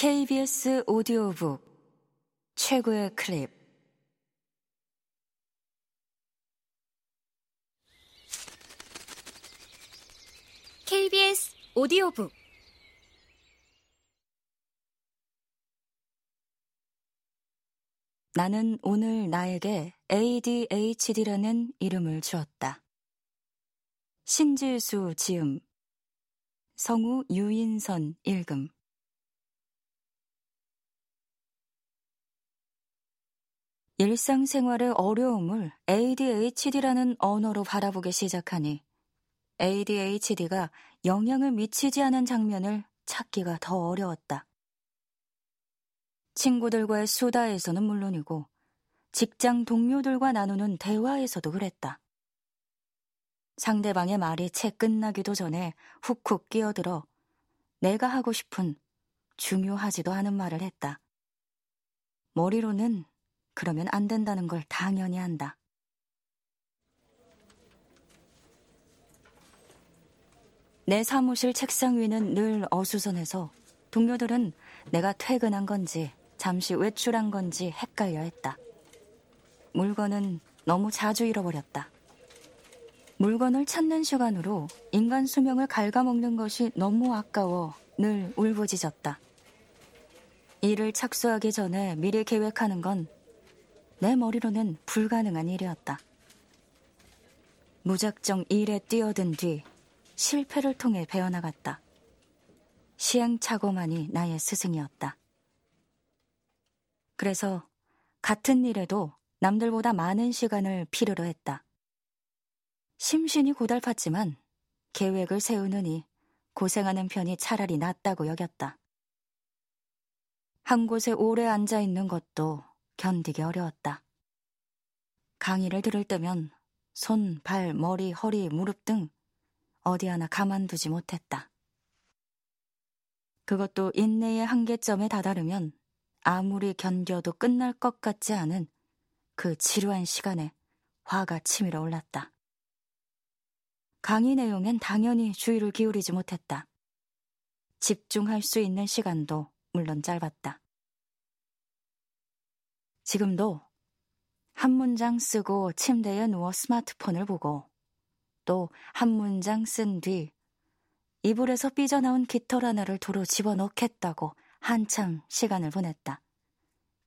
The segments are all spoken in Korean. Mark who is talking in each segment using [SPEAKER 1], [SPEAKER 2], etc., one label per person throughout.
[SPEAKER 1] KBS 오디오북 최고의 클립.
[SPEAKER 2] KBS 오디오북.
[SPEAKER 1] 나는 오늘 나에게 ADHD라는 이름을 주었다. 신지수 지음. 성우 유인선 읽음 일상생활의 어려움을 ADHD라는 언어로 바라보기 시작하니 ADHD가 영향을 미치지 않은 장면을 찾기가 더 어려웠다. 친구들과의 수다에서는 물론이고 직장 동료들과 나누는 대화에서도 그랬다. 상대방의 말이 채 끝나기도 전에 훅훅 끼어들어 내가 하고 싶은 중요하지도 않은 말을 했다. 머리로는 그러면 안 된다는 걸 당연히 안다. 내 사무실 책상 위는 늘 어수선해서 동료들은 내가 퇴근한 건지 잠시 외출한 건지 헷갈려 했다. 물건은 너무 자주 잃어버렸다. 물건을 찾는 시간으로 인간 수명을 갉아먹는 것이 너무 아까워 늘 울부짖었다. 일을 착수하기 전에 미리 계획하는 건 내 머리로는 불가능한 일이었다. 무작정 일에 뛰어든 뒤 실패를 통해 배워나갔다. 시행착오만이 나의 스승이었다. 그래서 같은 일에도 남들보다 많은 시간을 필요로 했다. 심신이 고달팠지만 계획을 세우느니 고생하는 편이 차라리 낫다고 여겼다. 한 곳에 오래 앉아 있는 것도 견디기 어려웠다. 강의를 들을 때면 손, 발, 머리, 허리, 무릎 등 어디 하나 가만두지 못했다. 그것도 인내의 한계점에 다다르면 아무리 견뎌도 끝날 것 같지 않은 그 지루한 시간에 화가 치밀어 올랐다. 강의 내용엔 당연히 주의를 기울이지 못했다. 집중할 수 있는 시간도 물론 짧았다. 지금도 한 문장 쓰고 침대에 누워 스마트폰을 보고 또 한 문장 쓴 뒤 이불에서 삐져나온 깃털 하나를 도로 집어넣겠다고 한참 시간을 보냈다.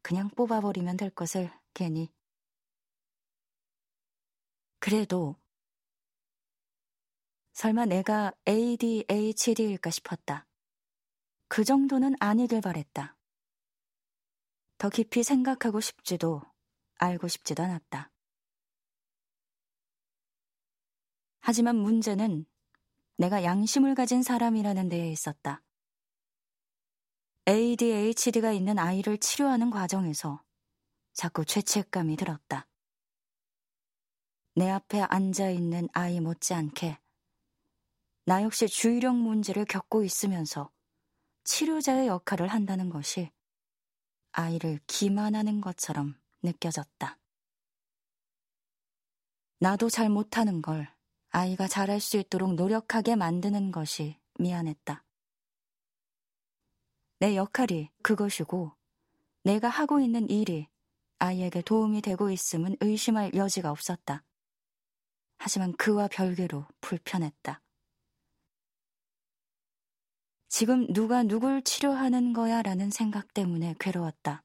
[SPEAKER 1] 그냥 뽑아버리면 될 것을 괜히. 그래도 설마 내가 ADHD일까 싶었다. 그 정도는 아니길 바랬다. 더 깊이 생각하고 싶지도 알고 싶지도 않았다. 하지만 문제는 내가 양심을 가진 사람이라는 데에 있었다. ADHD가 있는 아이를 치료하는 과정에서 자꾸 죄책감이 들었다. 내 앞에 앉아 있는 아이 못지않게 나 역시 주의력 문제를 겪고 있으면서 치료자의 역할을 한다는 것이 아이를 기만하는 것처럼 느껴졌다. 나도 잘 못하는 걸 아이가 잘할 수 있도록 노력하게 만드는 것이 미안했다. 내 역할이 그것이고 내가 하고 있는 일이 아이에게 도움이 되고 있음은 의심할 여지가 없었다. 하지만 그와 별개로 불편했다. 지금 누가 누굴 치료하는 거야 라는 생각 때문에 괴로웠다.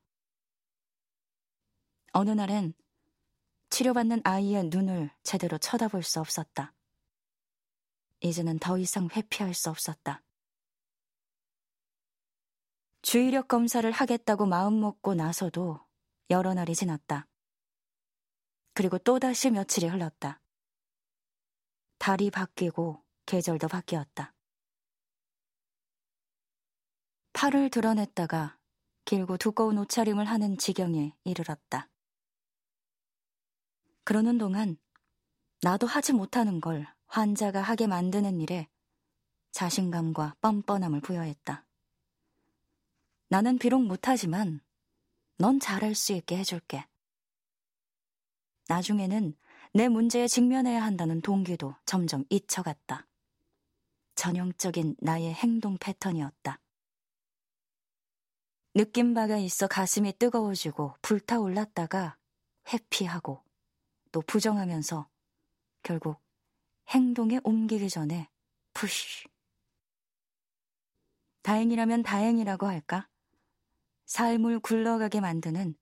[SPEAKER 1] 어느 날엔 치료받는 아이의 눈을 제대로 쳐다볼 수 없었다. 이제는 더 이상 회피할 수 없었다. 주의력 검사를 하겠다고 마음먹고 나서도 여러 날이 지났다. 그리고 또다시 며칠이 흘렀다. 달이 바뀌고 계절도 바뀌었다. 팔을 드러냈다가 길고 두꺼운 옷차림을 하는 지경에 이르렀다. 그러는 동안 나도 하지 못하는 걸 환자가 하게 만드는 일에 자신감과 뻔뻔함을 부여했다. 나는 비록 못하지만 넌 잘할 수 있게 해줄게. 나중에는 내 문제에 직면해야 한다는 동기도 점점 잊혀갔다. 전형적인 나의 행동 패턴이었다. 느낀 바가 있어 가슴이 뜨거워지고 불타올랐다가 회피하고 또 부정하면서 결국 행동에 옮기기 전에 푸쉬. 다행이라면 다행이라고 할까? 삶을 굴러가게 만드는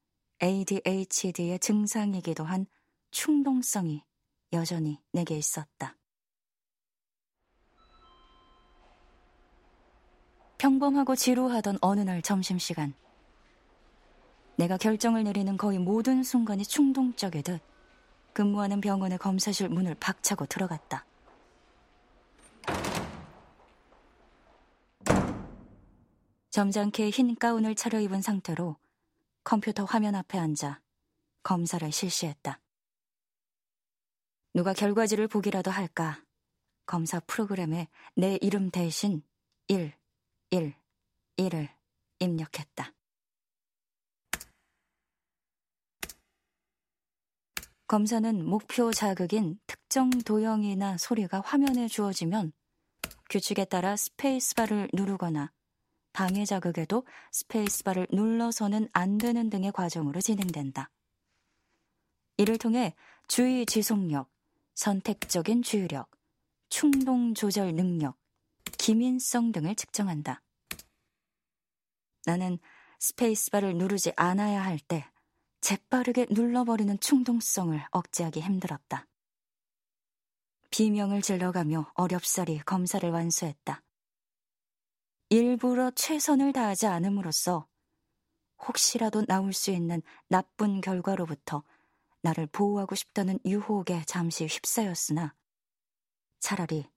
[SPEAKER 1] ADHD의 증상이기도 한 충동성이 여전히 내게 있었다. 평범하고 지루하던 어느 날 점심시간. 내가 결정을 내리는 거의 모든 순간이 충동적이듯 근무하는 병원의 검사실 문을 박차고 들어갔다. 점잖게 흰 가운을 차려입은 상태로 컴퓨터 화면 앞에 앉아 검사를 실시했다. 누가 결과지를 보기라도 할까? 검사 프로그램에 내 이름 대신 1, 1, 1을 입력했다. 검사는 목표 자극인 특정 도형이나 소리가 화면에 주어지면 규칙에 따라 스페이스바를 누르거나 방해 자극에도 스페이스바를 눌러서는 안 되는 등의 과정으로 진행된다. 이를 통해 주의 지속력, 선택적인 주의력, 충동 조절 능력, 기민성 등을 측정한다. 나는 스페이스바를 누르지 않아야 할 때 재빠르게 눌러버리는 충동성을 억제하기 힘들었다. 비명을 질러가며 어렵사리 검사를 완수했다. 일부러 최선을 다하지 않음으로써 혹시라도 나올 수 있는 나쁜 결과로부터 나를 보호하고 싶다는 유혹에 잠시 휩싸였으나 차라리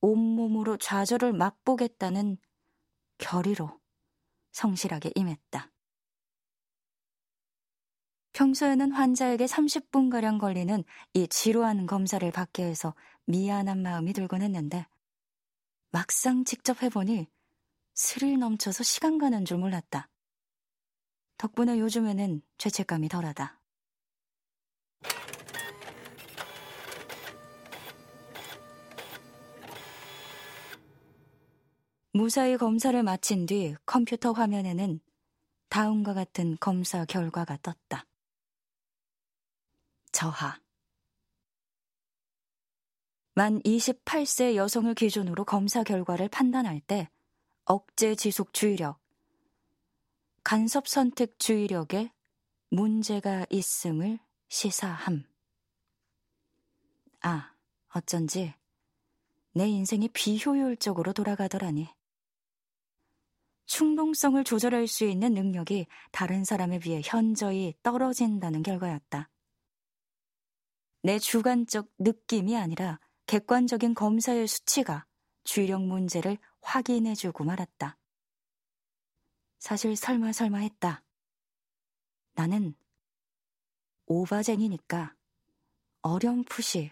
[SPEAKER 1] 온몸으로 좌절을 맛보겠다는 결의로 성실하게 임했다. 평소에는 환자에게 30분가량 걸리는 이 지루한 검사를 받게 해서 미안한 마음이 들곤 했는데 막상 직접 해보니 스릴 넘쳐서 시간 가는 줄 몰랐다. 덕분에 요즘에는 죄책감이 덜하다. 무사히 검사를 마친 뒤 컴퓨터 화면에는 다음과 같은 검사 결과가 떴다. 저하. 만 28세 여성을 기준으로 검사 결과를 판단할 때 억제 지속 주의력, 간섭 선택 주의력에 문제가 있음을 시사함. 아, 어쩐지 내 인생이 비효율적으로 돌아가더라니. 충동성을 조절할 수 있는 능력이 다른 사람에 비해 현저히 떨어진다는 결과였다. 내 주관적 느낌이 아니라 객관적인 검사의 수치가 주의력 문제를 확인해주고 말았다. 사실 설마 설마 했다. 나는 오바쟁이니까 어렴풋이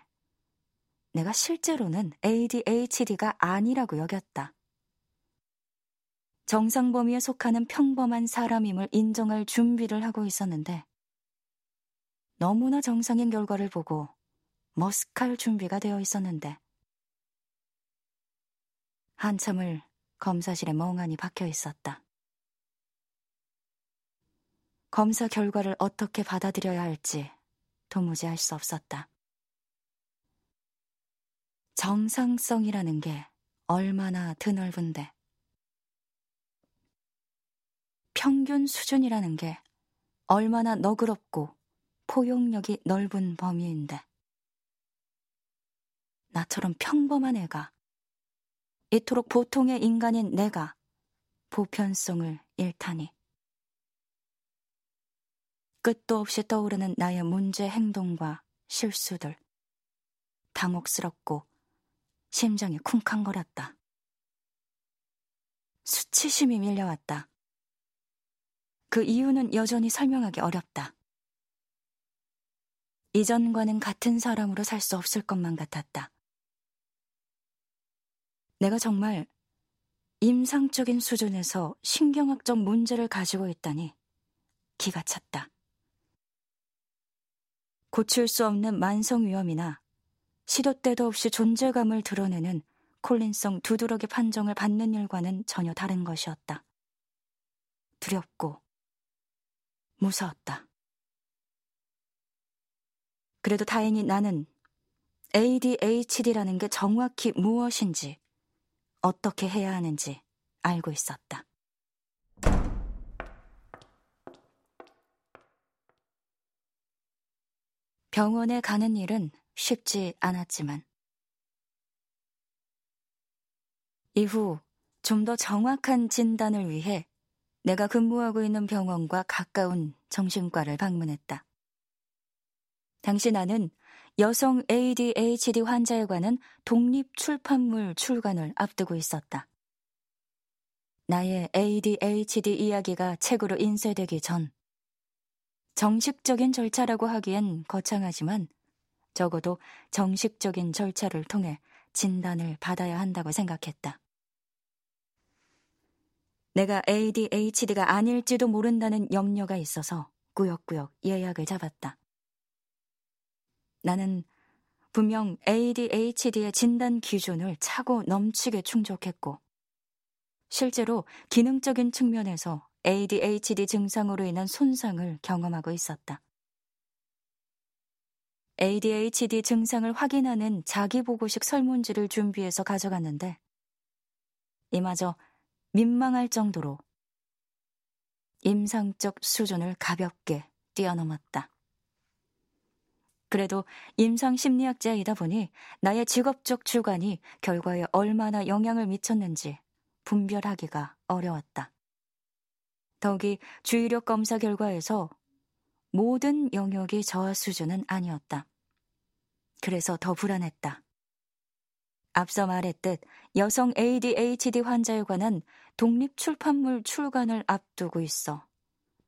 [SPEAKER 1] 내가 실제로는 ADHD가 아니라고 여겼다. 정상 범위에 속하는 평범한 사람임을 인정할 준비를 하고 있었는데 너무나 정상인 결과를 보고 머쓱할 준비가 되어 있었는데 한참을 검사실에 멍하니 박혀 있었다. 검사 결과를 어떻게 받아들여야 할지 도무지 알 수 없었다. 정상성이라는 게 얼마나 드넓은데. 평균 수준이라는 게 얼마나 너그럽고 포용력이 넓은 범위인데. 나처럼 평범한 애가, 이토록 보통의 인간인 내가 보편성을 잃다니. 끝도 없이 떠오르는 나의 문제 행동과 실수들. 당혹스럽고 심장이 쿵쾅거렸다. 수치심이 밀려왔다. 그 이유는 여전히 설명하기 어렵다. 이전과는 같은 사람으로 살 수 없을 것만 같았다. 내가 정말 임상적인 수준에서 신경학적 문제를 가지고 있다니 기가 찼다. 고칠 수 없는 만성 위험이나 시도 때도 없이 존재감을 드러내는 콜린성 두드러기 판정을 받는 일과는 전혀 다른 것이었다. 두렵고 무서웠다. 그래도 다행히 나는 ADHD라는 게 정확히 무엇인지, 어떻게 해야 하는지 알고 있었다. 병원에 가는 일은 쉽지 않았지만, 이후 좀 더 정확한 진단을 위해 내가 근무하고 있는 병원과 가까운 정신과를 방문했다. 당시 나는 여성 ADHD 환자에 관한 독립 출판물 출간을 앞두고 있었다. 나의 ADHD 이야기가 책으로 인쇄되기 전 정식적인 절차라고 하기엔 거창하지만 적어도 정식적인 절차를 통해 진단을 받아야 한다고 생각했다. 내가 ADHD가 아닐지도 모른다는 염려가 있어서 꾸역꾸역 예약을 잡았다. 나는 분명 ADHD의 진단 기준을 차고 넘치게 충족했고, 실제로 기능적인 측면에서 ADHD 증상으로 인한 손상을 경험하고 있었다. ADHD 증상을 확인하는 자기보고식 설문지를 준비해서 가져갔는데, 이마저 민망할 정도로 임상적 수준을 가볍게 뛰어넘었다. 그래도 임상 심리학자이다 보니 나의 직업적 주관이 결과에 얼마나 영향을 미쳤는지 분별하기가 어려웠다. 더욱이 주의력 검사 결과에서 모든 영역이 저하 수준은 아니었다. 그래서 더 불안했다. 앞서 말했듯 여성 ADHD 환자에 관한 독립 출판물 출간을 앞두고 있어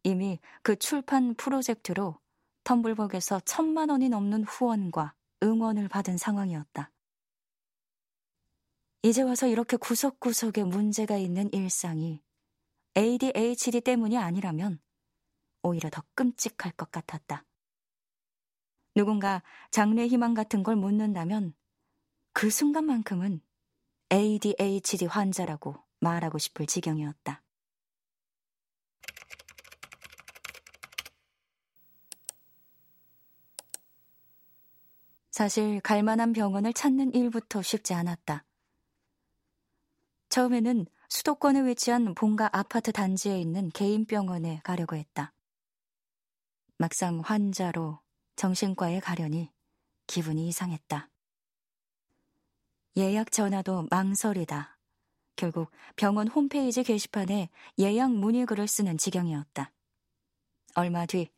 [SPEAKER 1] 이미 그 출판 프로젝트로 텀블벅에서 천만 원이 넘는 후원과 응원을 받은 상황이었다. 이제 와서 이렇게 구석구석에 문제가 있는 일상이 ADHD 때문이 아니라면 오히려 더 끔찍할 것 같았다. 누군가 장래 희망 같은 걸 묻는다면 그 순간만큼은 ADHD 환자라고 말하고 싶을 지경이었다. 사실 갈 만한 병원을 찾는 일부터 쉽지 않았다. 처음에는 수도권에 위치한 본가 아파트 단지에 있는 개인 병원에 가려고 했다. 막상 환자로 정신과에 가려니 기분이 이상했다. 예약 전화도 망설이다. 결국 병원 홈페이지 게시판에 예약 문의 글을 쓰는 지경이었다. 얼마 뒤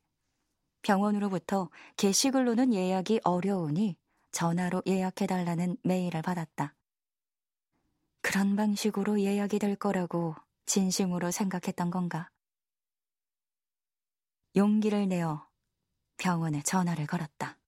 [SPEAKER 1] 병원으로부터 게시글로는 예약이 어려우니 전화로 예약해달라는 메일을 받았다. 그런 방식으로 예약이 될 거라고 진심으로 생각했던 건가? 용기를 내어 병원에 전화를 걸었다.